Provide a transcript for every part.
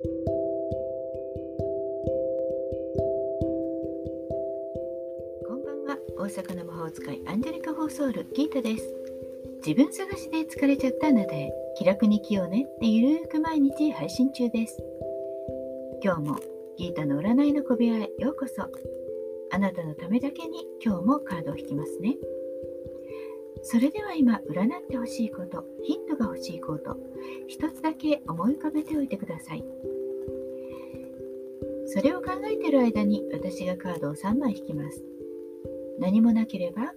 こんばんは。大阪の魔法使いアンジェリカ・フォーソールギータです。自分探しで疲れちゃったあなたへ気楽に生きようねってゆるーく毎日配信中です。今日もギータの占いの小部屋へようこそ。あなたのためだけに今日もカードを引きますね。それでは今占ってほしいことヒントが欲しいこと一つだけ思い浮かべておいてください。それを考えている間に私がカードを3枚引きます。何もなければ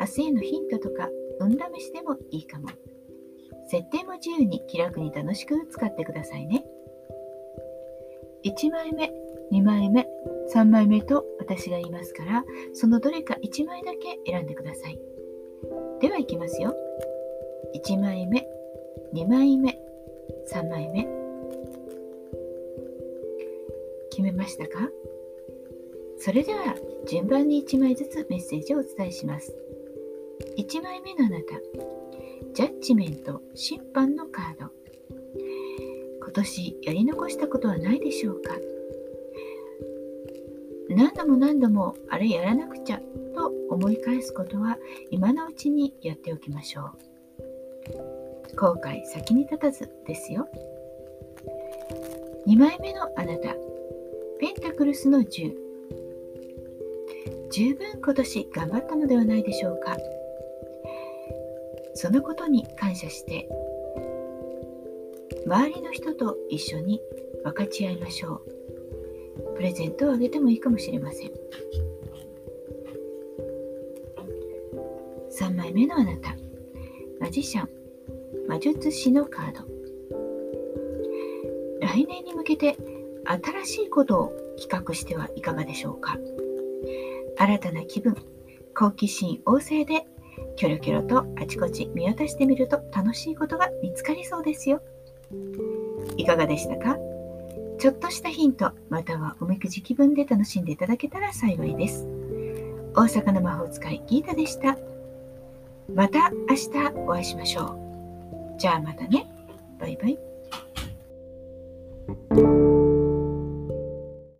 明日へのヒントとか運試しでもいいかも。設定も自由に気楽に楽しく使ってくださいね。1枚目2枚目3枚目と私が言いますからそのどれか1枚だけ選んでください。ではいきますよ。1枚目2枚目3枚目。決めましたか？それでは順番に1枚ずつメッセージをお伝えします。1枚目のあなたジャッジメント審判のカード。今年やり残したことはないでしょうか？何度も何度もあれやらなくちゃ。と思い返すことは今のうちにやっておきましょう。後悔先に立たずですよ。2枚目のあなたペンタクルスの10十分今年頑張ったのではないでしょうか。そのことに感謝して周りの人と一緒に分かち合いましょう。プレゼントをあげてもいいかもしれません。3枚目のあなた。マジシャン。魔術師のカード。来年に向けて新しいことを企画してはいかがでしょうか。新たな気分好奇心旺盛でキョロキョロとあちこち見渡してみると楽しいことが見つかりそうですよ。いかがでしたか？ちょっとしたヒント、またはおみくじ気分で楽しんでいただけたら幸いです。大阪の魔法使いギータでした。また明日お会いしましょう。じゃあまたね。